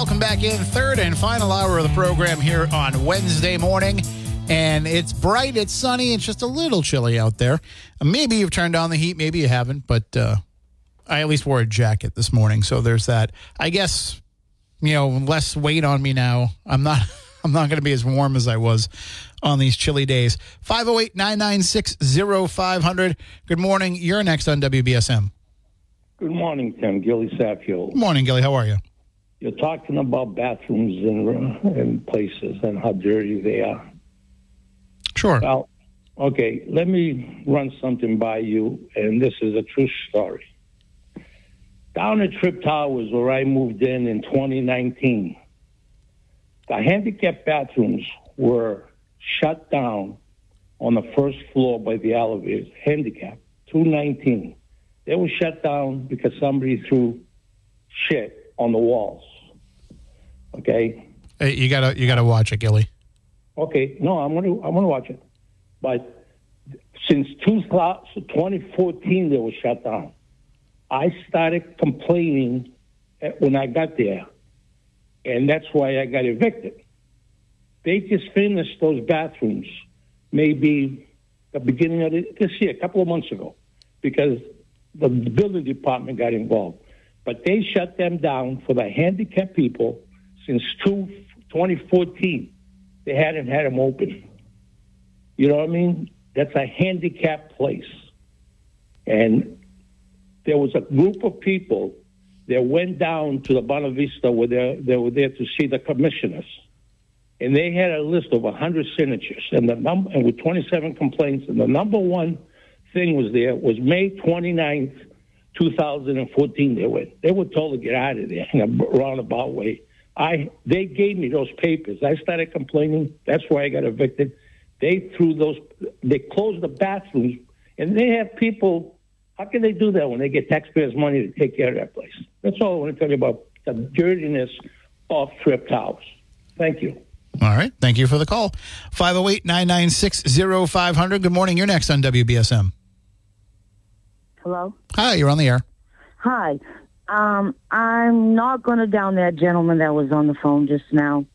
Welcome back in third and final hour of the program here on Wednesday morning. And it's bright, it's sunny, it's just a little chilly out there. Maybe you've turned on the heat, maybe you haven't, but uh, I at least wore a jacket this morning, so there's that. I guess you know less weight on me now. I'm not I'm not going to be as warm as I was on these chilly days. 508-996-0500. Good morning. You're next on WBSM. Good morning, Tim. Gilly Saffield. Good morning, Gilly. How are you? You're talking about bathrooms and, uh, in places and how dirty they are. Sure. Well, okay, let me run something by you, and this is a true story. Down at Tripp Towers, where I moved in in 2019, the handicapped bathrooms were shut down on the first floor by the elevators. Handicap, 219. They were shut down because somebody threw shit on the walls. Okay. Hey, you gotta you gotta watch it, Gilly. Okay, no, I'm gonna I'm gonna watch it. But since 2000 2014, they were shut down. I started complaining eh, when I got there, and that's why I got evicted. They just finished those bathrooms, maybe the beginning of this year, a couple of months ago, because the building department got involved. But they shut them down for the handicapped people since two, 2014 they hadn't had them open. You know what I mean? That's a handicapped place. And there was a group of people that went down to the Bonavista Vista where they, they were there to see the commissioners. And they had a list of 100 signatures and the number and with 27 complaints. And the number one thing was there was May 29th, 2014. They were they were told to get out of there in a roundabout way. I they gave me those papers. I started complaining. That's why I got evicted. They threw those. They closed the bathrooms, and they have people. How can they do that when they get taxpayers' money to take care of that place? That's all I want to tell you about the dirtiness of Tripp Towers. Thank you. All right. Thank you for the call. 508 996 0500. Good morning. You're next on WBSM. Hello. Hi, you're on the air. Hi. Um, I'm not going to down that gentleman that was on the phone just now,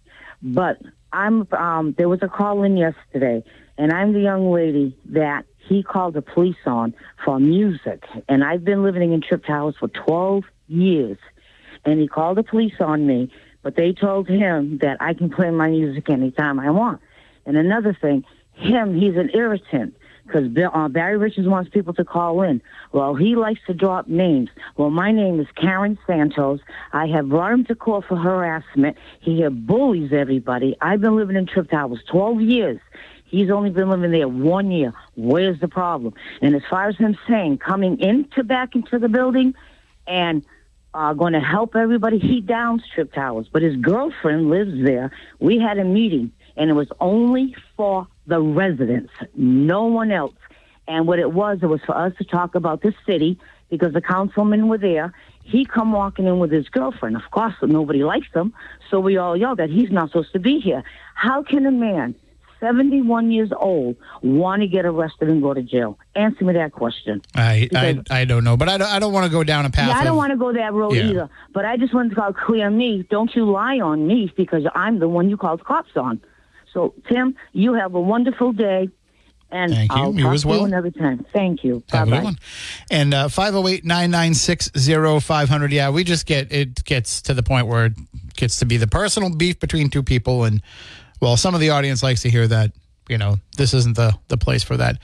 but I'm. Um, there was a call in yesterday, and I'm the young lady that he called the police on for music, and I've been living in Tripp Towers for 12 years, and he called the police on me, but they told him that I can play my music anytime I want. And another thing, him, he's an irritant because uh, Barry Richards wants people to call in. Well, he likes to drop names. Well, my name is Karen Santos. I have brought him to court for harassment. He bullies everybody. I've been living in Tripp Towers 12 years. He's only been living there one year. Where's the problem? And as far as him saying coming into back into the building and uh, going to help everybody, he downs Tripp Towers. But his girlfriend lives there. We had a meeting, and it was only for the residents, no one else. And what it was, it was for us to talk about the city because the councilmen were there. He come walking in with his girlfriend. Of course, nobody likes him, so we all yelled that he's not supposed to be here. How can a man, 71 years old, want to get arrested and go to jail? Answer me that question. I I, Because- I don't know, but I don't, I don't want to go down a path. Yeah, I don't of- want to go that road Yeah. either. But I just wanted to call clear me. Don't you lie on me because I'm the one you called cops on. So, Tim, you have a wonderful day. And Thank you. I'll You talk as to well. you another time. Thank you. Have a Bye good one. And uh, 508 996 0500. Yeah, we just get it gets to the point where it gets to be the personal beef between two people. And well, some of the audience likes to hear that. You know, this isn't the, the place for that.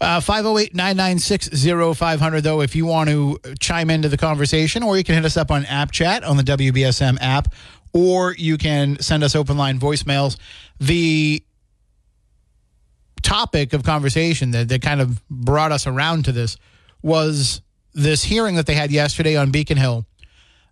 508 996 0500, though, if you want to chime into the conversation, or you can hit us up on App Chat on the WBSM app, or you can send us open line voicemails. The topic of conversation that, that kind of brought us around to this was this hearing that they had yesterday on Beacon Hill.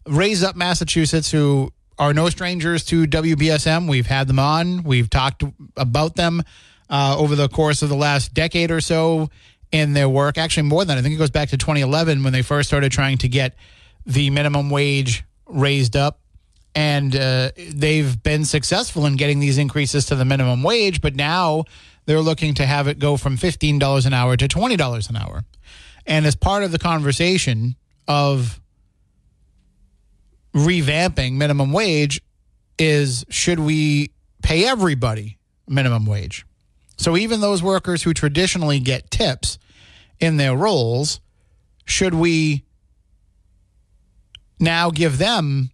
Raise Up Massachusetts, who are no strangers to WBSM. We've had them on. We've talked about them uh, over the course of the last decade or so in their work. Actually, more than I think it goes back to 2011 when they first started trying to get the minimum wage raised up. And uh, they've been successful in getting these increases to the minimum wage, but now they're looking to have it go from $15 an hour to $20 an hour. And as part of the conversation of revamping minimum wage is should we pay everybody minimum wage? So even those workers who traditionally get tips in their roles, should we now give them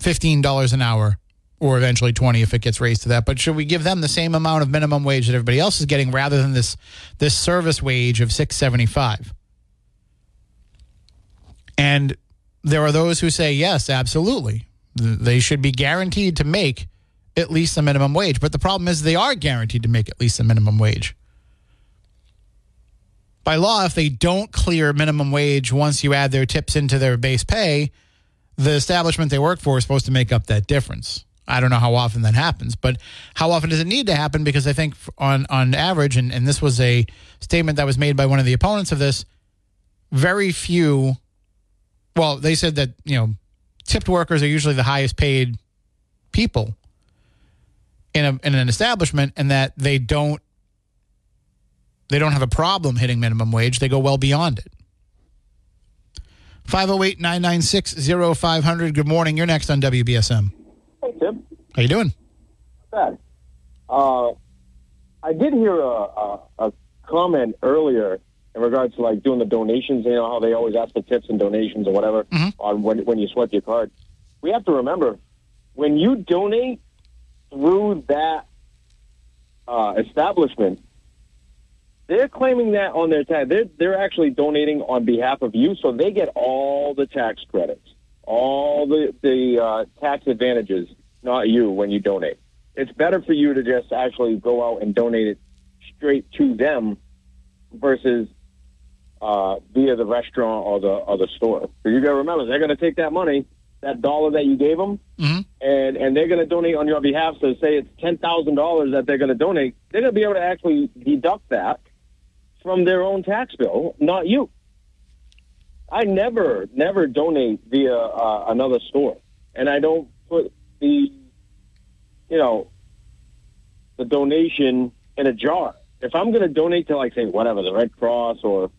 $15 an hour or eventually 20 if it gets raised to that. But should we give them the same amount of minimum wage that everybody else is getting rather than this this service wage of 675 and there are those who say yes absolutely. They should be guaranteed to make at least the minimum wage. But the problem is they are guaranteed to make at least the minimum wage. By law if they don't clear minimum wage once you add their tips into their base pay the establishment they work for is supposed to make up that difference I don't know how often that happens, but how often does it need to happen? Because I think on on average, and, and this was a statement that was made by one of the opponents of this, very few. Well, they said that you know, tipped workers are usually the highest paid people in a in an establishment, and that they don't they don't have a problem hitting minimum wage. They go well beyond it. 508 996 0500. Good morning. You're next on WBSM. Hey, Tim. How you doing? Bad. Uh, I did hear a, a, a comment earlier in regards to like doing the donations. You know how they always ask for tips and donations or whatever Mhm. on when when you swipe your card. We have to remember when you donate through that uh, establishment, they're claiming that on their tax. They're they're actually donating on behalf of you, so they get all the tax credits, all the the uh, tax advantages, not you when you donate. It's better for you to just actually go out and donate it straight to them versus uh, via the restaurant or the or the store. So you got to remember, they're going to take that money, that dollar that you gave them, Mhm. and and they're going to donate on your behalf. So say it's ten thousand dollars that they're going to donate, they're going to be able to actually deduct that from their own tax bill, not you. I never never donate via uh, another store, and I don't put the you know the donation in a jar. If I'm going to donate to like say whatever the Red Cross or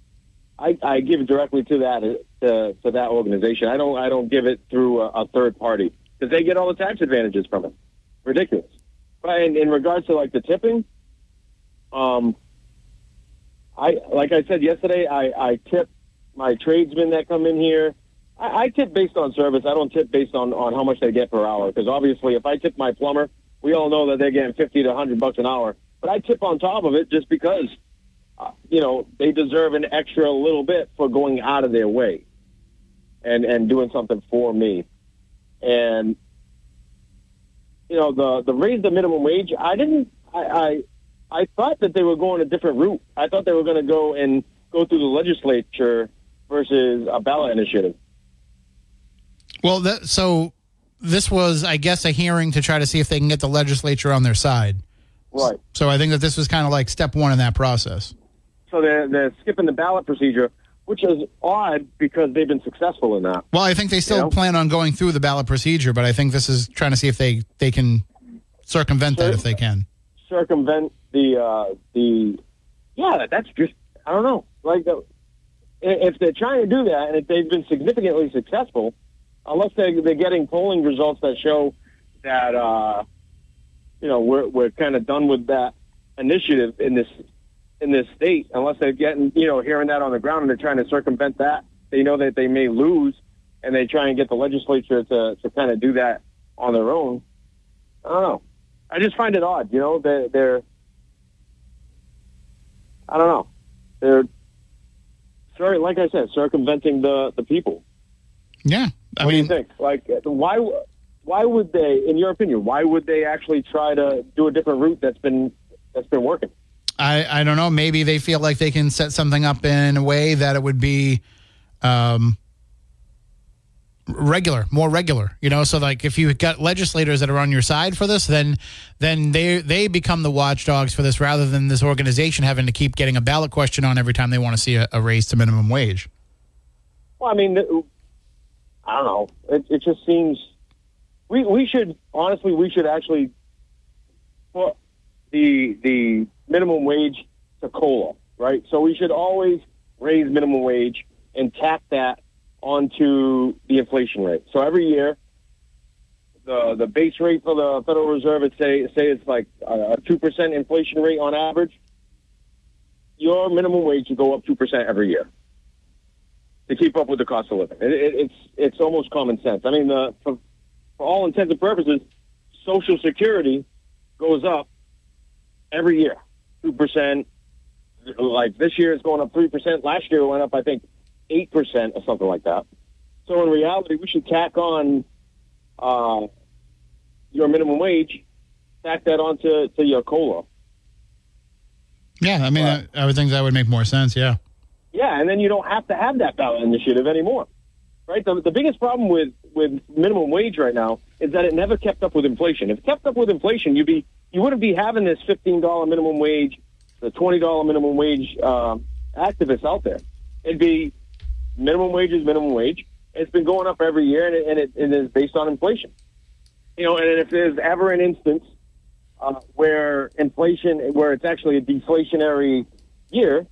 I, I give directly to that to, to that organization. I don't I don't give it through a, a third party because they get all the tax advantages from it. Ridiculous. But in, in regards to like the tipping, um, I like I said yesterday, I, I tip my tradesmen that come in here. I, I tip based on service. I don't tip based on, on how much they get per hour because obviously, if I tip my plumber, we all know that they're getting fifty to hundred bucks an hour. But I tip on top of it just because uh, you know they deserve an extra little bit for going out of their way and and doing something for me. And you know the the raise the minimum wage. I didn't. I I, I thought that they were going a different route. I thought they were going to go and go through the legislature versus a ballot initiative. Well, that, so this was, I guess, a hearing to try to see if they can get the legislature on their side. Right. So I think that this was kind of like step one in that process. So they're they're skipping the ballot procedure, which is odd because they've been successful in that. Well, I think they still You know? plan on going through the ballot procedure, but I think this is trying to see if they they can circumvent that if they can. circumvent the uh, the yeah that's just I don't know like i- if they're trying to do that and if they've been significantly successful unless they they're getting polling results that show that uh, you know we're we're kind of done with that initiative in this in this state unless they're getting you know hearing that on the ground and they're trying to circumvent that they know that they may lose and they try and get the legislature to to kind of do that on their own I don't know I just find it odd, you know. They're, they're I don't know. They're sorry, like I said, circumventing the the people. Yeah, I what mean, do you think? Like, why why would they, in your opinion, why would they actually try to do a different route that's been that's been working? I I don't know. Maybe they feel like they can set something up in a way that it would be um, regular, more regular. You know, so like if you got legislators that are on your side for this, then then they they become the watchdogs for this rather than this organization having to keep getting a ballot question on every time they want to see a, a raise to minimum wage. Well, I mean, I don't know. It, it just seems we we should honestly we should actually put the the minimum wage to cola, right? So we should always raise minimum wage and tack that onto the inflation rate. So every year, the the base rate for the Federal Reserve, it say say it's like a two percent inflation rate on average. Your minimum wage should go up two percent every year to keep up with the cost of living. It, it, it's it's almost common sense. I mean, the, for, for all intents and purposes, Social Security goes up every year, two percent. Like this year, it's going up three percent. Last year, it went up, I think, eight percent or something like that. So in reality, we should tack on uh, your minimum wage, tack that onto to your cola. Yeah, I mean, I, I would think that would make more sense. Yeah. Yeah, and then you don't have to have that ballot initiative anymore, right? The, the biggest problem with with minimum wage right now is that it never kept up with inflation. If it kept up with inflation, you'd be you wouldn't be having this fifteen dollar minimum wage, the twenty dollar minimum wage um, activists out there. It'd be minimum wage is minimum wage. It's been going up every year, and it, and it, it is based on inflation. You know, and if there's ever an instance uh, where inflation, where it's actually a deflationary year,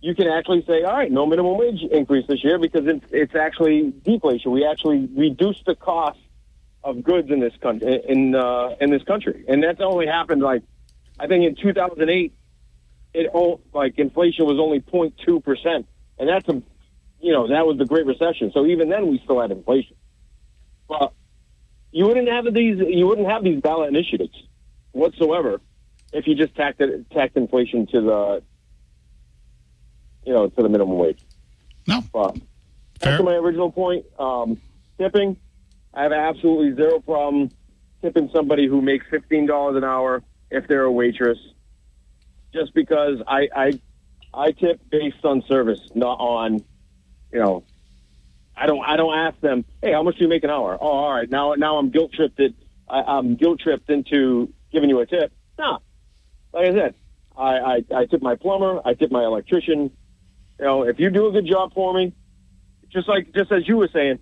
you can actually say, all right, no minimum wage increase this year because it's, it's actually deflation. We actually reduced the cost of goods in this country, in, uh, in this country. And that's only happened like, I think in 2008, it all, like inflation was only 0.2%. And that's a, you know, that was the Great Recession. So even then we still had inflation. But you wouldn't have these, you wouldn't have these ballot initiatives whatsoever if you just tacked it, tacked inflation to the, you know, to the minimum wage. No. But Fair. back to my original point, um, tipping, I have absolutely zero problem tipping somebody who makes fifteen dollars an hour if they're a waitress, just because I I I tip based on service, not on, you know, I don't I don't ask them, hey, how much do you make an hour? Oh, all right, now now I'm guilt tripped. I'm guilt tripped into giving you a tip. Nah, like I said, I, I I tip my plumber, I tip my electrician. You know, if you do a good job for me, just like just as you were saying,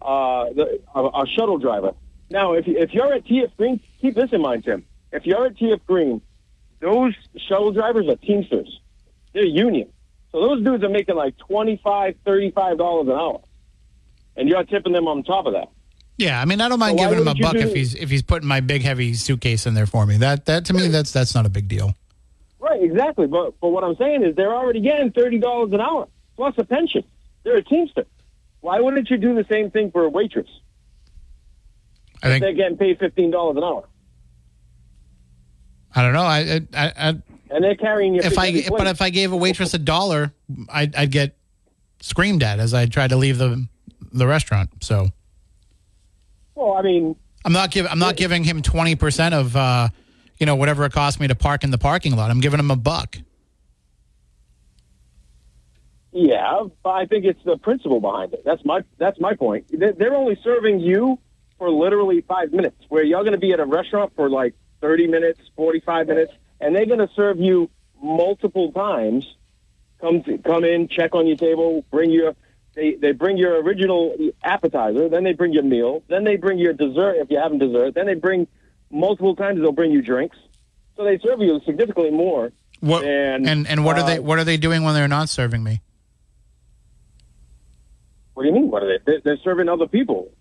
uh, the, a, a shuttle driver. Now, if if you're at TF Green, keep this in mind, Tim. If you're at TF Green, those shuttle drivers are Teamsters. They're union, so those dudes are making like twenty five, thirty five dollars an hour, and you're tipping them on top of that. Yeah, I mean, I don't mind So giving him a buck do- if he's if he's putting my big heavy suitcase in there for me. That that to me that's that's not a big deal. Right, exactly. But but what I'm saying is they're already getting thirty dollars an hour plus a pension. They're a teamster. Why wouldn't you do the same thing for a waitress? I think They're getting paid fifteen dollars an hour, I don't know. I, I, I and they're carrying your. if I heavy but if I gave a waitress a dollar, I'd, I'd get screamed at as I tried to leave the the restaurant. So well, I mean, I'm not giving I'm not giving him twenty percent of uh, you know whatever it cost me to park in the parking lot. I'm giving him a buck. yeah, but I think it's the principle behind it. That's my that's my point. They're they're only serving you for literally five minutes, where you're going to be at a restaurant for like thirty minutes, forty five minutes, and they're going to serve you multiple times. Come to, come in, check on your table, bring your they they bring your original appetizer, then they bring your meal, then they bring your dessert if you haven't dessert, then they bring multiple times they'll bring you drinks. So they serve you significantly more. What And, and and what are they uh, what are they doing when they're not serving me? What do you mean? What are they? They're, they're serving other people.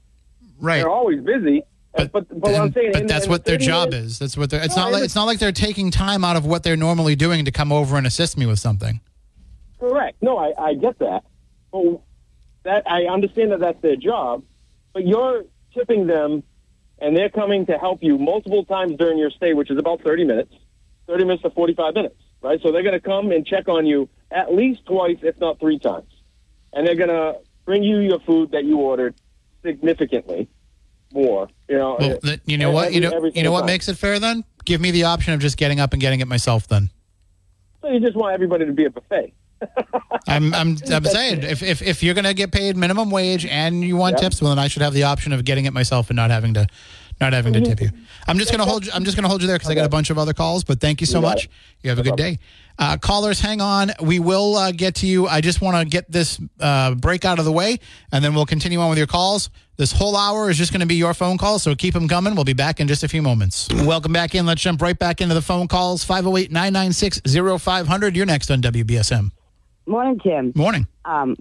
Right. They're always busy. But, but but, what I'm and- saying, that's what their job minutes- is. That's what they're. It's No, not like it's not like they're taking time out of what they're normally doing to come over and assist me with something. Correct. No, I, I get that. But that I understand that that's their job, but you're tipping them, and they're coming to help you multiple times during your stay, which is about 30 minutes, 30 minutes to 45 minutes, right? So they're going to come and check on you at least twice, if not three times, and they're going to bring you your food that you ordered significantly more. You know, Well, you know what? every- You know you know what time. makes it fair then? Give me the option of just getting up and getting it myself. Then So you just want everybody to be a buffet. I'm I'm I'm saying if if, if you're gonna get paid minimum wage and you want tips, well then I should have the option of getting it myself and not having to not having to mm-hmm. tip you. I'm just gonna hold you, I'm just gonna hold you there because I got a bunch of other calls. But thank you so You much. it. You have a good day. Uh, callers, hang on. We will uh, get to you. I just want to get this uh, break out of the way, and then we'll continue on with your calls. This whole hour is just going to be your phone calls, so keep them coming. We'll be back in just a few moments. Welcome back in. Let's jump right back into the phone calls. 508 996 0500. You're next on WBSM. Morning, Tim. Morning. Um,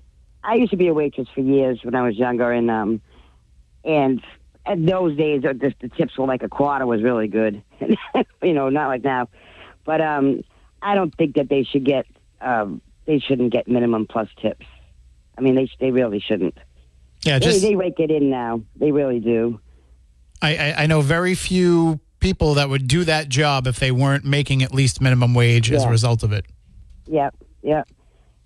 I used to be a waitress for years when I was younger, and um, and at those days, uh, the, the tips were like a quarter was really good. you know, not like now. But um, I don't think that they should get. Um, they shouldn't get minimum plus tips. I mean, they they really shouldn't. Yeah, They, just they rake it in now. They really do. I, I, I know very few people that would do that job if they weren't making at least minimum wage as a result of it. Yep, yep.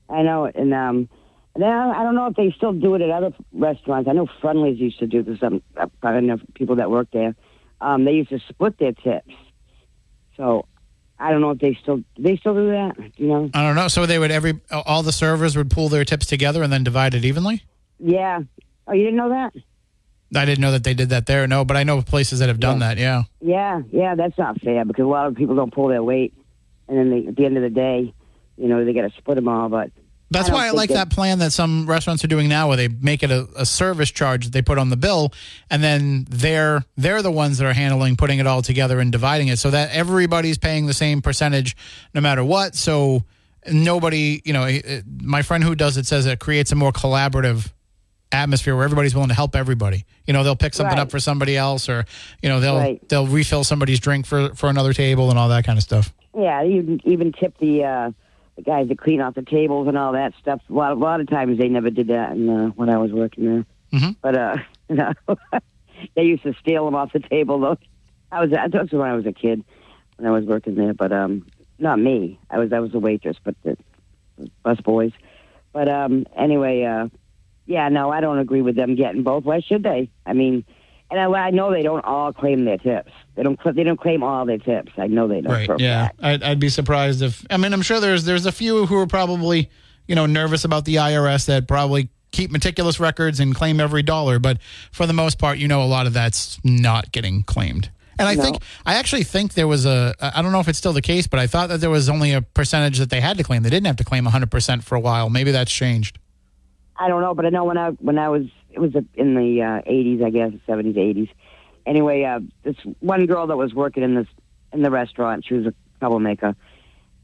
I know. And um, now I don't know if they still do it at other restaurants. I know Friendly's used to do this. Um, I know people that work there. Um, they used to split their tips. So I don't know if they still do they still do that. You know? I don't know. So they would every all the servers would pool their tips together and then divide it evenly. Yeah. Oh, you didn't know that? I didn't know that they did that there. No, but I know places that have done that. Yeah. Yeah, yeah. That's not fair because a lot of people don't pull their weight, and then they, at the end of the day, you know, they got to split them all. But That's I why I like that- that plan that some restaurants are doing now, where they make it a, a service charge that they put on the bill, and then they're they're the ones that are handling putting it all together and dividing it, so that everybody's paying the same percentage no matter what. So nobody, you know, it- my friend who does it says it creates a more collaborative atmosphere where everybody's willing to help everybody. You know, they'll pick something Right. up for somebody else, or you know, they'll Right. they'll refill somebody's drink for for another table and all that kind of stuff. Yeah, you even tip the uh, the guys that clean off the tables and all that stuff. A lot, a lot of times they never did that in, uh, when I was working there. Mhm. But uh, you know, they used to steal them off the table. Though I was that was when I was a kid when I was working there. But um, not me. I was I was a waitress, but the bus boys. But um, anyway, uh, yeah, no, I don't agree with them getting both. Why should they? I mean. And I, I know they don't all claim their tips. They don't. They don't claim all their tips. I know they don't. Right. Yeah. I'd, I'd be surprised if. I mean, I'm sure there's there's a few who are probably you know nervous about the IRS that probably keep meticulous records and claim every dollar, but for the most part, you know, a lot of that's not getting claimed. And I No. think I actually think there was a I don't know if it's still the case, but I thought that there was only a percentage that they had to claim. They didn't have to claim 100% for a while. Maybe that's changed. I don't know, but I know when I when I was it was in the uh, 80s, I guess, 70s, 80s. Anyway, uh, this one girl that was working in this in the restaurant, she was a troublemaker,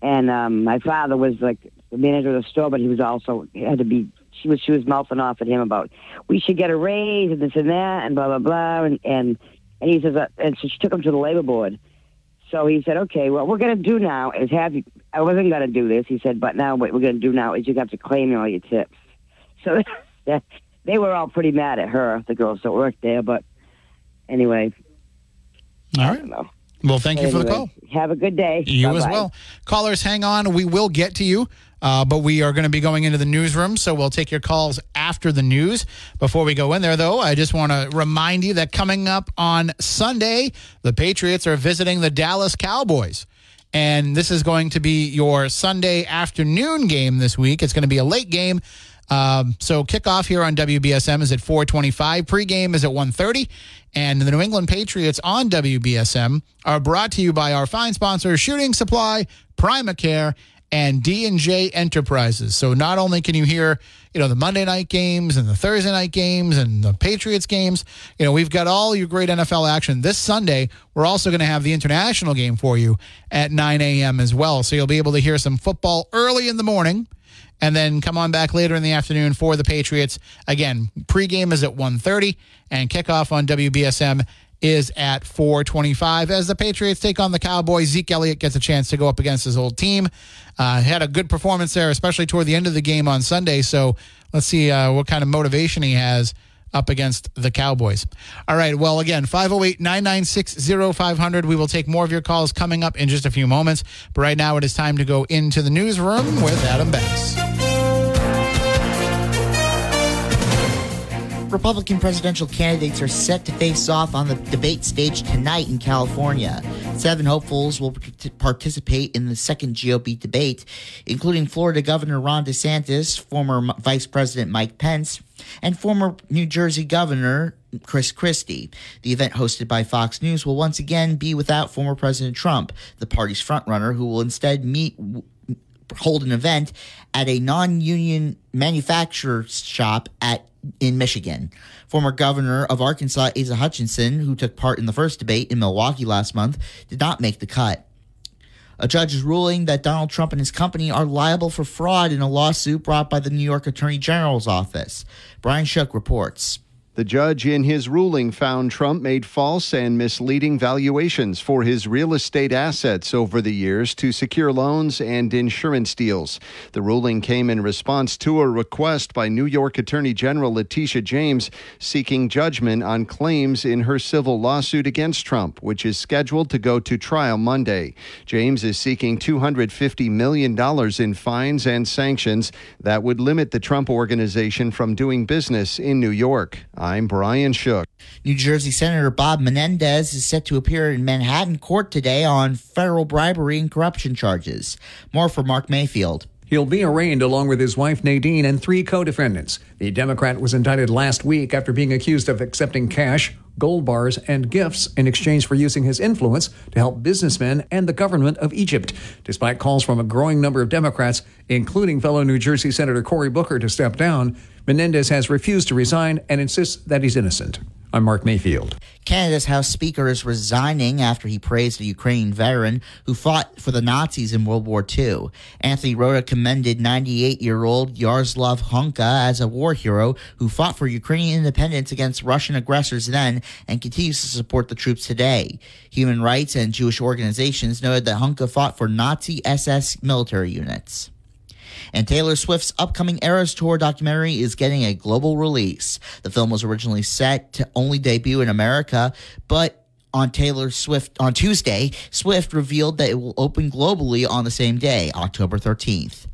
and um, my father was like the manager of the store, but he was also he had to be. She was she was mouthing off at him about we should get a raise and this and that and blah blah blah and and and he says uh, and so she took him to the labor board. So he said, okay, what we're going to do now is have you. I wasn't going to do this, he said, but now what we're going to do now is you have to claim all your tips. So that, they were all pretty mad at her, the girls that worked there. But anyway, all right. I don't know. Well, thank you for the call. Have a good day. You as Bye-bye. well. Callers, hang on. We will get to you, uh, but we are going to be going into the newsroom, so we'll take your calls after the news. Before we go in there, though, I just want to remind you that coming up on Sunday, the Patriots are visiting the Dallas Cowboys. And this is going to be your Sunday afternoon game this week. It's going to be a late game. Um, so kickoff here on WBSM is at 425. Pregame is at 130. And the New England Patriots on WBSM are brought to you by our fine sponsors, Shooting Supply, Primacare, and D&J Enterprises. So not only can you hear, you know, the Monday night games and the Thursday night games and the Patriots games, you know, we've got all your great NFL action. This Sunday, we're also going to have the international game for you at 9 a.m. as well. So you'll be able to hear some football early in the morning and then come on back later in the afternoon for the Patriots. Again, pregame is at 1.30 and kickoff on WBSM is at 425 as the Patriots take on the Cowboys. Zeke Elliott gets a chance to go up against his old team. Uh, had a good performance there, especially toward the end of the game on Sunday. So let's see uh, what kind of motivation he has up against the Cowboys. All right. Well, again, 508 996 0500. We will take more of your calls coming up in just a few moments. But right now, it is time to go into the newsroom with Adam Bass. Republican presidential candidates are set to face off on the debate stage tonight in California. Seven hopefuls will participate in the second GOP debate, including Florida Governor Ron DeSantis, former Vice President Mike Pence, and former New Jersey Governor Chris Christie. The event hosted by Fox News will once again be without former President Trump, the party's frontrunner, who will instead meet hold an event at a non-union manufacturer shop at in Michigan. Former governor of Arkansas Asa Hutchinson, who took part in the first debate in Milwaukee last month, did not make the cut. A judge is ruling that Donald Trump and his company are liable for fraud in a lawsuit brought by the New York Attorney General's office. Brian Shook reports. The judge, in his ruling, found Trump made false and misleading valuations for his real estate assets over the years to secure loans and insurance deals. The ruling came in response to a request by New York Attorney General Letitia James seeking judgment on claims in her civil lawsuit against Trump, which is scheduled to go to trial Monday. James is seeking $250 million in fines and sanctions that would limit the Trump organization from doing business in New York. I'm Brian Shook. New Jersey Senator Bob Menendez is set to appear in Manhattan court today on federal bribery and corruption charges. More from Mark Mayfield. He'll be arraigned along with his wife Nadine and three co defendants. The Democrat was indicted last week after being accused of accepting cash, gold bars, and gifts in exchange for using his influence to help businessmen and the government of Egypt. Despite calls from a growing number of Democrats, including fellow New Jersey Senator Cory Booker, to step down, Menendez has refused to resign and insists that he's innocent. I'm Mark Mayfield. Canada's House Speaker is resigning after he praised a Ukrainian veteran who fought for the Nazis in World War II. Anthony Rota commended 98 year old Yaroslav Hunka as a war hero who fought for Ukrainian independence against Russian aggressors then and continues to support the troops today. Human rights and Jewish organizations noted that Hunka fought for Nazi SS military units. And Taylor Swift's upcoming Eras Tour documentary is getting a global release. The film was originally set to only debut in America, but on Taylor Swift on Tuesday, Swift revealed that it will open globally on the same day, October 13th.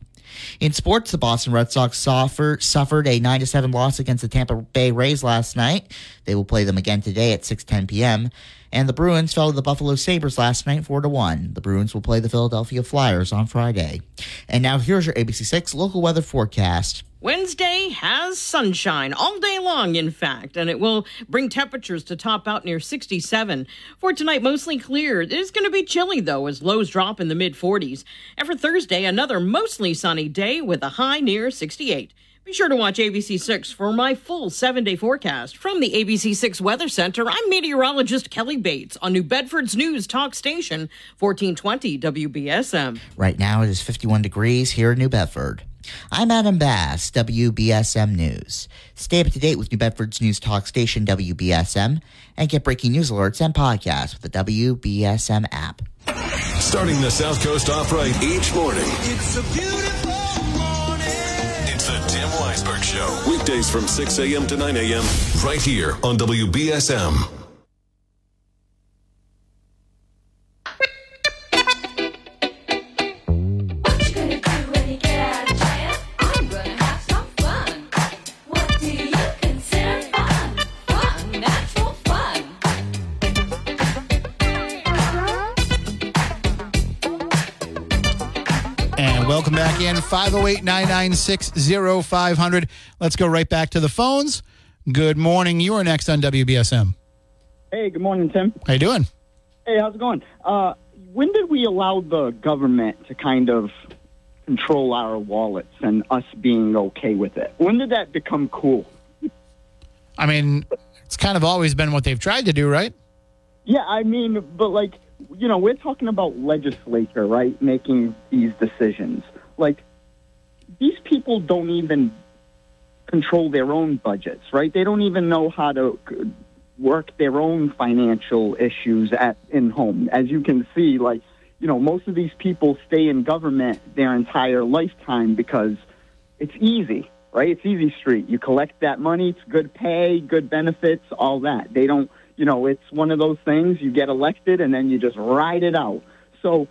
In sports, the Boston Red Sox suffer, suffered a 9 7 loss against the Tampa Bay Rays last night. They will play them again today at 6:10 p.m. And the Bruins fell to the Buffalo Sabres last night 4 to 1. The Bruins will play the Philadelphia Flyers on Friday. And now here's your ABC6 local weather forecast. Wednesday has sunshine all day long, in fact, and it will bring temperatures to top out near 67. For tonight, mostly clear. It is going to be chilly, though, as lows drop in the mid 40s. And for Thursday, another mostly sunny day with a high near 68. Be sure to watch ABC6 for my full seven day forecast. From the ABC6 Weather Center, I'm meteorologist Kelly Bates on New Bedford's News Talk Station, 1420 WBSM. Right now it is 51 degrees here in New Bedford. I'm Adam Bass, WBSM News. Stay up to date with New Bedford's News Talk Station, WBSM, and get breaking news alerts and podcasts with the WBSM app. Starting the South Coast off right each morning. It's a beautiful Show. Weekdays from 6 a.m. to 9 a.m. right here on WBSM. Welcome 508 996 0500. Let's go right back to the phones. Good morning. You are next on WBSM. Hey, good morning, Tim. How you doing? Hey, how's it going? Uh, when did we allow the government to kind of control our wallets and us being okay with it? When did that become cool? I mean, it's kind of always been what they've tried to do, right? Yeah, I mean, but like you know, we're talking about legislature, right, making these decisions. Like, these people don't even control their own budgets, right? They don't even know how to work their own financial issues at in home. As you can see, like, you know, most of these people stay in government their entire lifetime because it's easy, right? It's easy street. You collect that money, it's good pay, good benefits, all that. They don't you know, it's one of those things you get elected and then you just ride it out. So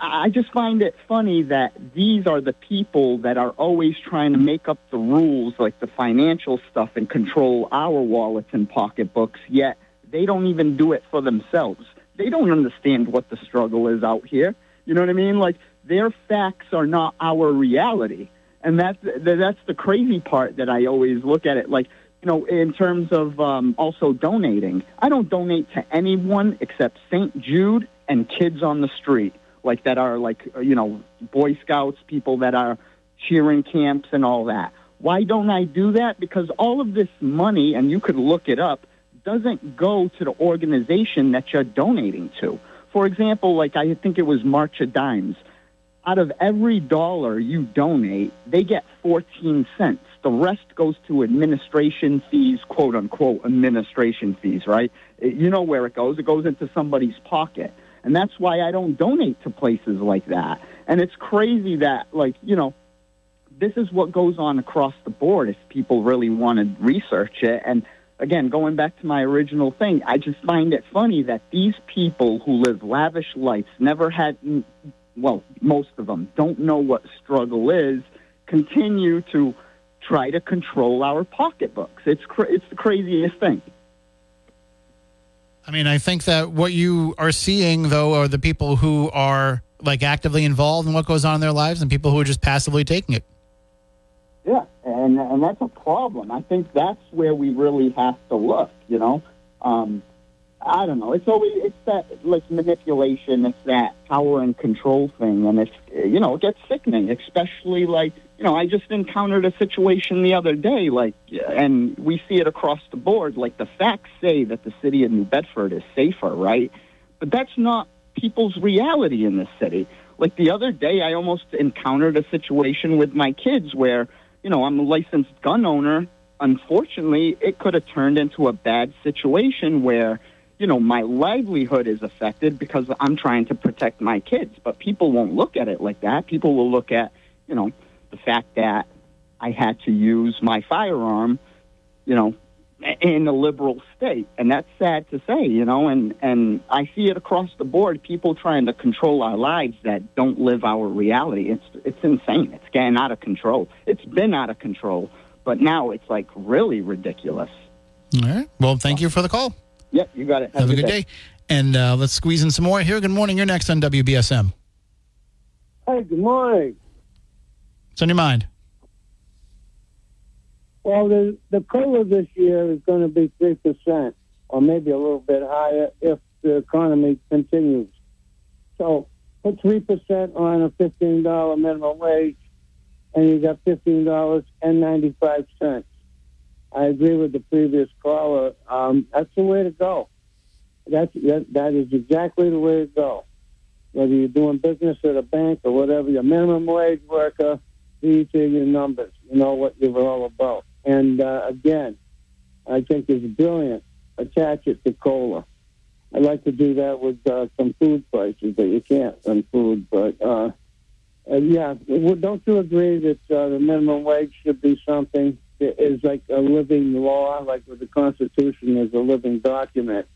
I just find it funny that these are the people that are always trying to make up the rules, like the financial stuff, and control our wallets and pocketbooks, yet they don't even do it for themselves. they don't understand what the struggle is out here. You know what I mean? Like their facts are not our reality, and that's that's the crazy part that I always look at it like. You know, in terms of um, also donating, I don't donate to anyone except St. Jude and kids on the street, like that are like uh, you know Boy Scouts, people that are cheering camps and all that. Why don't I do that? Because all of this money, and you could look it up, doesn't go to the organization that you're donating to. For example, like I think it was March of Dimes. Out of every dollar you donate, they get 14 cents. The rest goes to administration fees, quote unquote, administration fees, right? You know where it goes. It goes into somebody's pocket. And that's why I don't donate to places like that. And it's crazy that, like, you know, this is what goes on across the board if people really want to research it. And again, going back to my original thing, I just find it funny that these people who live lavish lives, never had, well, most of them don't know what struggle is, continue to try to control our pocketbooks. It's cra- it's the craziest thing. I mean, I think that what you are seeing, though, are the people who are like actively involved in what goes on in their lives and people who are just passively taking it. Yeah, and and that's a problem. I think that's where we really have to look. You know, um, I don't know. It's always it's that like manipulation. It's that power and control thing, and it's you know it gets sickening. Especially like you know I just encountered a situation the other day, like, and we see it across the board. Like the facts say that the city of New Bedford is safer, right? But that's not people's reality in this city. Like the other day, I almost encountered a situation with my kids where you know, I'm a licensed gun owner. Unfortunately, it could have turned into a bad situation where, you know, my livelihood is affected because I'm trying to protect my kids. But people won't look at it like that. People will look at, you know, the fact that I had to use my firearm, you know, in a liberal state. And that's sad to say, you know, and, and I see it across the board, people trying to control our lives that don't live our reality. It's, it's insane. It's getting out of control. It's been out of control, but now it's like really ridiculous. All right. Well, thank you for the call. Yep, you got it. Have, a good day. And uh, let's squeeze in some more here. Good morning. You're next on WBSM. Hey, good morning. What's on your mind? Well, the the cola this year is going to be three percent, or maybe a little bit higher if the economy continues. So put three percent on a fifteen dollar minimum wage, and you got fifteen dollars and ninety five cents. I agree with the previous caller. Um, that's the way to go. That's that, that is exactly the way to go. Whether you're doing business at a bank or whatever, your minimum wage worker, these are your numbers. You know what you're all about. And uh, again, I think it's brilliant. Attach it to cola. I like to do that with uh, some food prices, but you can't on food. But uh, uh, yeah, don't you agree that uh, the minimum wage should be something that is like a living law, like with the Constitution is a living document?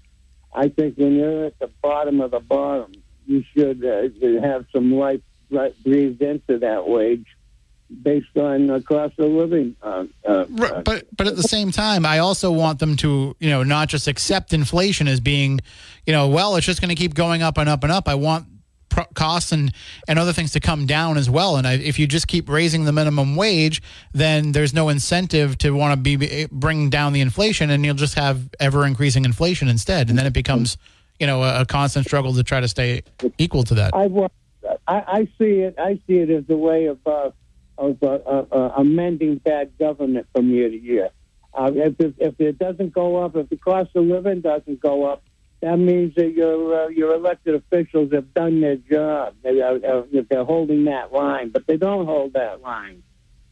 I think when you're at the bottom of the bottom, you should uh, have some life breathed into that wage based on uh, cost of living. Uh, uh, but but at the same time, I also want them to you know not just accept inflation as being, you know, well, it's just going to keep going up and up and up. I want pro- costs and and other things to come down as well. And I, if you just keep raising the minimum wage, then there's no incentive to want to be bring down the inflation, and you'll just have ever increasing inflation instead. And then it becomes you know a, a constant struggle to try to stay equal to that. I, I, I see it. I see it as a way of. Uh, of uh, uh, uh, amending bad government from year to year. Uh, if, it, if it doesn't go up, if the cost of living doesn't go up, that means that your uh, your elected officials have done their job. They are, if they're holding that line, but they don't hold that line.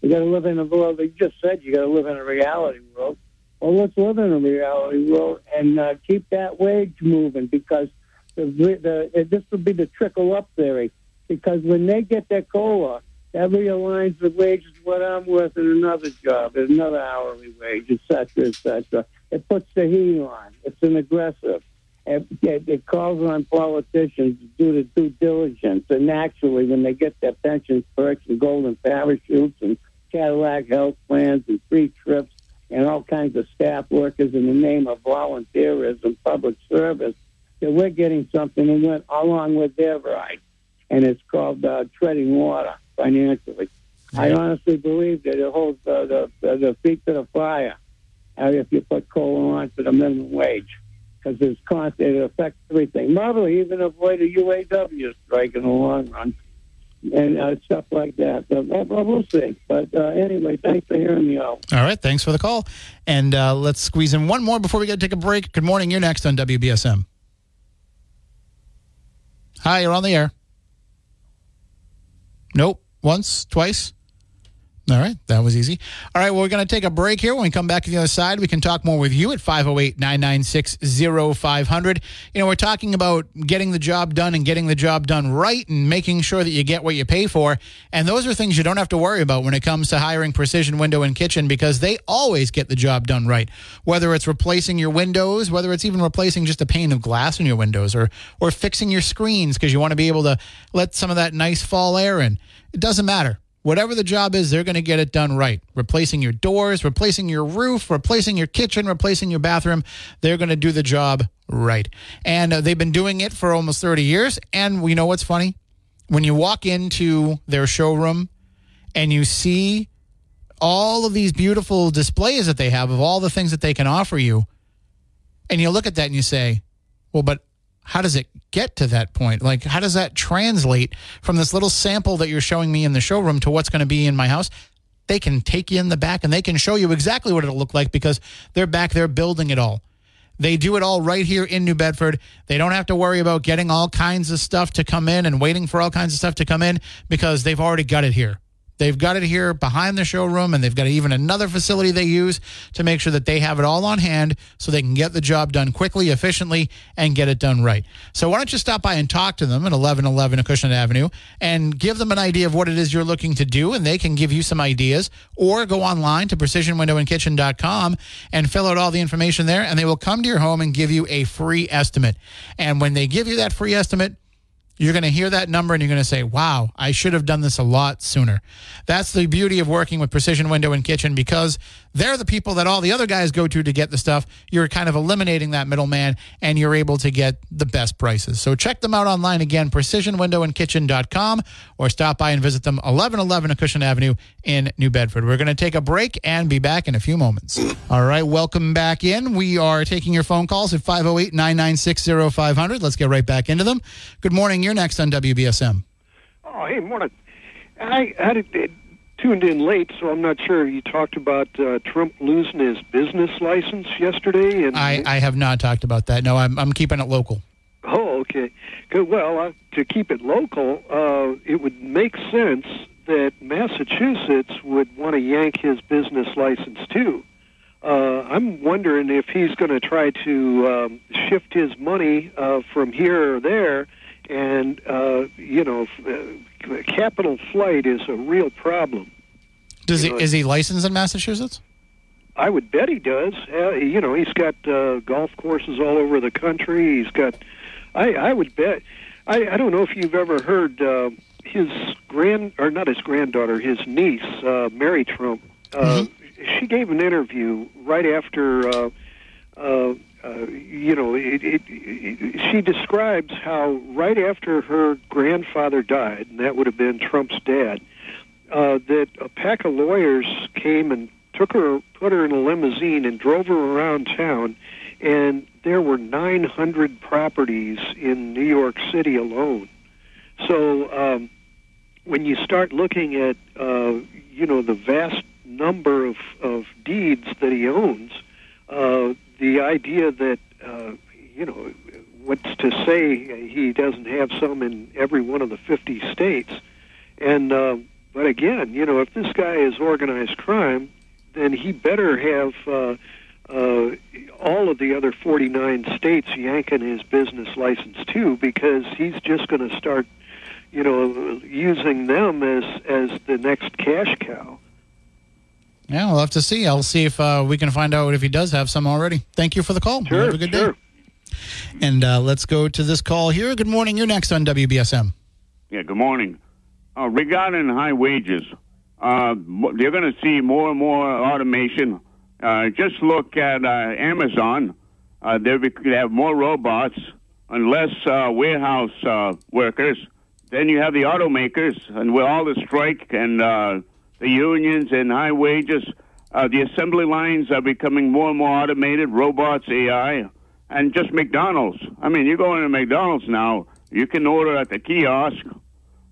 You got to live in a world. You just said you got to live in a reality world. Well, let's live in a reality world and uh, keep that wage moving because the, the, this will be the trickle up theory. Because when they get their cola, that realigns the wages what I'm worth in another job, there's another hourly wage, et cetera, et cetera. It puts the heat on. It's an aggressive. It, it, it calls on politicians to do the due diligence. And naturally, when they get their pensions, perks, and golden parachutes, and Cadillac health plans, and free trips, and all kinds of staff workers in the name of volunteerism, public service, that we're getting something along with their ride, and it's called uh, treading water financially. I honestly believe that it holds uh, the, the the feet to the fire uh, if you put coal on to the minimum wage because it's constant. It affects everything. Probably even avoid a UAW strike in the long run and uh, stuff like that. So, well, we'll see. But uh, anyway, thanks for hearing me out. All right, thanks for the call. And uh, let's squeeze in one more before we got to take a break. Good morning. You're next on WBSM. Hi, you're on the air. Nope. Once, twice. All right, that was easy. All right, well, we're going to take a break here. When we come back to the other side, we can talk more with you at 508 996 0500. You know, we're talking about getting the job done and getting the job done right and making sure that you get what you pay for. And those are things you don't have to worry about when it comes to hiring Precision Window and Kitchen because they always get the job done right. Whether it's replacing your windows, whether it's even replacing just a pane of glass in your windows or, or fixing your screens because you want to be able to let some of that nice fall air in. It doesn't matter whatever the job is, they're going to get it done right. Replacing your doors, replacing your roof, replacing your kitchen, replacing your bathroom. They're going to do the job right. And uh, they've been doing it for almost 30 years. And we know what's funny? When you walk into their showroom and you see all of these beautiful displays that they have of all the things that they can offer you, and you look at that and you say, well, but how does it get to that point? Like, how does that translate from this little sample that you're showing me in the showroom to what's going to be in my house? They can take you in the back and they can show you exactly what it'll look like because they're back there building it all. They do it all right here in New Bedford. They don't have to worry about getting all kinds of stuff to come in and waiting for all kinds of stuff to come in because they've already got it here. They've got it here behind the showroom, and they've got even another facility they use to make sure that they have it all on hand so they can get the job done quickly, efficiently, and get it done right. So why don't you stop by and talk to them at 1111 Acushnet Avenue and give them an idea of what it is you're looking to do, and they can give you some ideas, or go online to precisionwindowandkitchen.com and fill out all the information there, and they will come to your home and give you a free estimate. And when they give you that free estimate, you're going to hear that number and you're going to say, wow, I should have done this a lot sooner. That's the beauty of working with Precision Window and Kitchen because they're the people that all the other guys go to to get the stuff. You're kind of eliminating that middleman and you're able to get the best prices. So check them out online again, precisionwindowandkitchen.com or stop by and visit them 1111 Acushnet Avenue in New Bedford. We're going to take a break and be back in a few moments. All right, welcome back in. We are taking your phone calls at 508 996 0500. Let's get right back into them. Good morning. You're next on WBSM. Oh, hey, morning. I it tuned in late, so I'm not sure. You talked about uh, Trump losing his business license yesterday, and I, I have not talked about that. No, I'm, I'm keeping it local. Oh, okay. Good. Well, uh, to keep it local, uh, it would make sense that Massachusetts would want to yank his business license too. Uh, I'm wondering if he's going to try to um, shift his money uh, from here or there and uh, you know, uh, capital flight is a real problem. Does he know, is he licensed in Massachusetts? I would bet he does. Uh, you know, he's got uh, golf courses all over the country. He's got. I I would bet. I I don't know if you've ever heard uh, his grand or not his granddaughter, his niece, uh, Mary Trump. Uh, She gave an interview right after. Uh, uh, uh, you know, it, it, it, she describes how right after her grandfather died, and that would have been Trump's dad, uh, that a pack of lawyers came and took her, put her in a limousine, and drove her around town, and there were 900 properties in New York City alone. So um, when you start looking at, uh, you know, the vast number of, of deeds that he owns, uh, the idea that uh, you know what's to say he doesn't have some in every one of the 50 states and uh, but again you know if this guy is organized crime then he better have uh, uh, all of the other 49 states yanking his business license too because he's just going to start you know using them as as the next cash cow Yeah, we'll have to see. I'll see if uh, we can find out if he does have some already. Thank you for the call. Sure, have a good sure. day. And uh, let's go to this call here. Good morning. You're next on WBSM. Yeah, good morning. Uh, regarding high wages, uh, they're going to see more and more automation. Uh, just look at uh, Amazon. Uh, they have more robots and less uh, warehouse workers. Then you have the automakers, and with all the strike and the unions and high wages, the assembly lines are becoming more and more automated, robots, AI, and just McDonald's. I mean, you go into McDonald's now, you can order at the kiosk.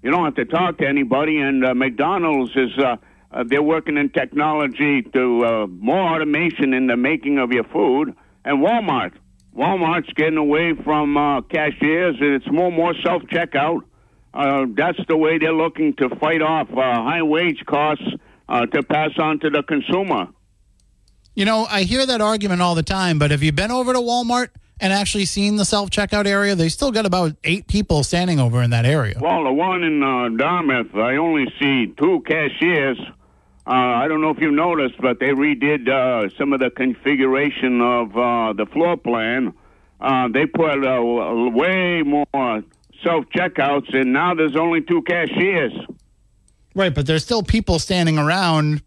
You don't have to talk to anybody, and uh, McDonald's is. Uh, uh, they're working in technology to uh, more automation in the making of your food. And Walmart, Walmart's getting away from uh, cashiers, it's more more self checkout. Uh, that's the way they're looking to fight off uh, high wage costs uh, to pass on to the consumer. You know, I hear that argument all the time, but have you been over to Walmart and actually seen the self checkout area? They still got about eight people standing over in that area. Well, the one in uh, Dartmouth, I only see two cashiers. Uh, I don't know if you noticed, but they redid uh, some of the configuration of uh, the floor plan. Uh, they put uh, way more self checkouts, and now there's only two cashiers. Right, but there's still people standing around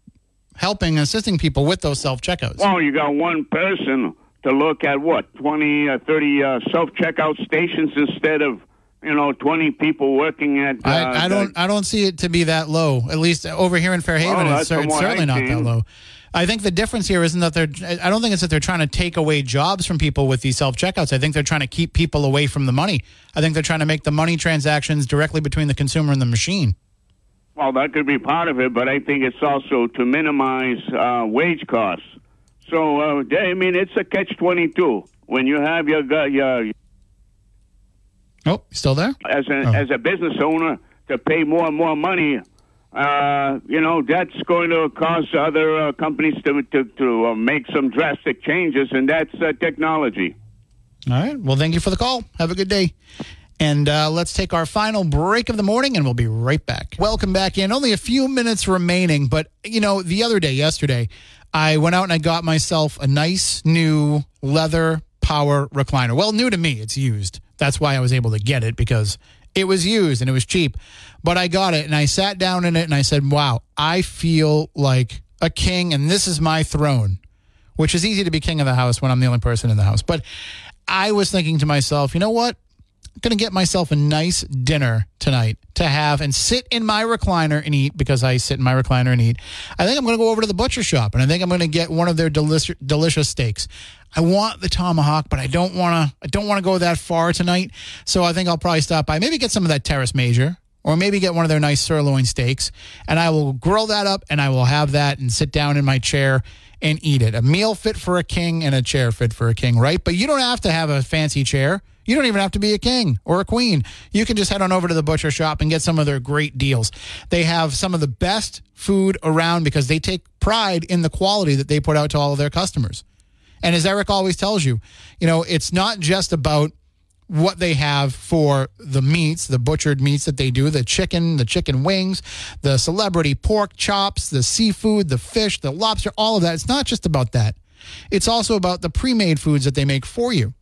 helping, assisting people with those self checkouts. Well, you got one person to look at what 20, uh, 30 uh, self checkout stations instead of you know 20 people working at. Uh, I, I don't. I don't see it to be that low. At least over here in Fairhaven, Well, it's, it's certainly not that low. I think the difference here isn't that they're. I don't think it's that they're trying to take away jobs from people with these self checkouts. I think they're trying to keep people away from the money. I think they're trying to make the money transactions directly between the consumer and the machine. Well, that could be part of it, but I think it's also to minimize uh, wage costs. So, uh, I mean, it's a catch twenty two when you have your gu- your Oh, still there? as a as a business owner to pay more and more money. Uh, you know that's going to cause other uh, companies to to, to uh, make some drastic changes, and that's uh, technology. All right. Well, thank you for the call. Have a good day. And uh, let's take our final break of the morning, and we'll be right back. Welcome back in. Only a few minutes remaining, but you know, the other day, yesterday, I went out and I got myself a nice new leather power recliner. Well, new to me, it's used. That's why I was able to get it because it was used and it was cheap. But I got it and I sat down in it and I said, "Wow, I feel like a king, and this is my throne." Which is easy to be king of the house when I'm the only person in the house, but. I was thinking to myself, you know what? Going to get myself a nice dinner tonight to have and sit in my recliner and eat because I sit in my recliner and eat. I think I'm going to go over to the butcher shop and I think I'm going to get one of their delicious delicious steaks. I want the tomahawk, but I don't want to I don't want to go that far tonight. So I think I'll probably stop by. Maybe get some of that Teres Major or maybe get one of their nice sirloin steaks and I will grill that up and I will have that and sit down in my chair and eat it. A meal fit for a king and a chair fit for a king, right? But you don't have to have a fancy chair. You don't even have to be a king or a queen. You can just head on over to the butcher shop and get some of their great deals. They have some of the best food around because they take pride in the quality that they put out to all of their customers. And as Eric always tells you, you know, it's not just about what they have for the meats, the butchered meats that they do, the chicken, the chicken wings, the celebrity pork chops, the seafood, the fish, the lobster, all of that. It's not just about that. It's also about the pre-made foods that they make for you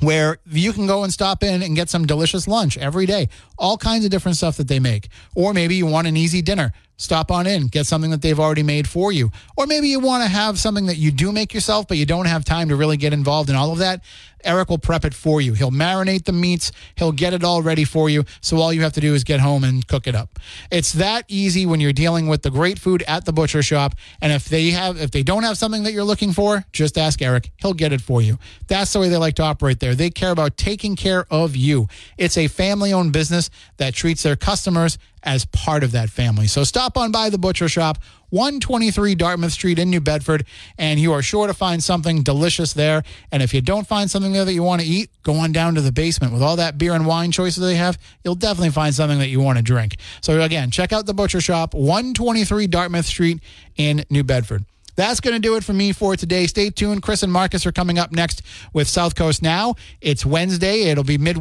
where you can go and stop in and get some delicious lunch every day. All kinds of different stuff that they make. Or maybe you want an easy dinner. Stop on in, get something that they've already made for you. Or maybe you want to have something that you do make yourself, but you don't have time to really get involved in all of that. Eric will prep it for you. He'll marinate the meats, he'll get it all ready for you. So all you have to do is get home and cook it up. It's that easy when you're dealing with the great food at the butcher shop. And if they have if they don't have something that you're looking for, just ask Eric. He'll get it for you. That's the way they like to operate there. They care about taking care of you. It's a family-owned business that treats their customers as part of that family. So stop on by the butcher shop, 123 Dartmouth Street in New Bedford, and you are sure to find something delicious there. And if you don't find something there that you want to eat, go on down to the basement. With all that beer and wine choices they have, you'll definitely find something that you want to drink. So again, check out the butcher shop, 123 Dartmouth Street in New Bedford. That's going to do it for me for today. Stay tuned. Chris and Marcus are coming up next with South Coast Now. It's Wednesday. It'll be midweek.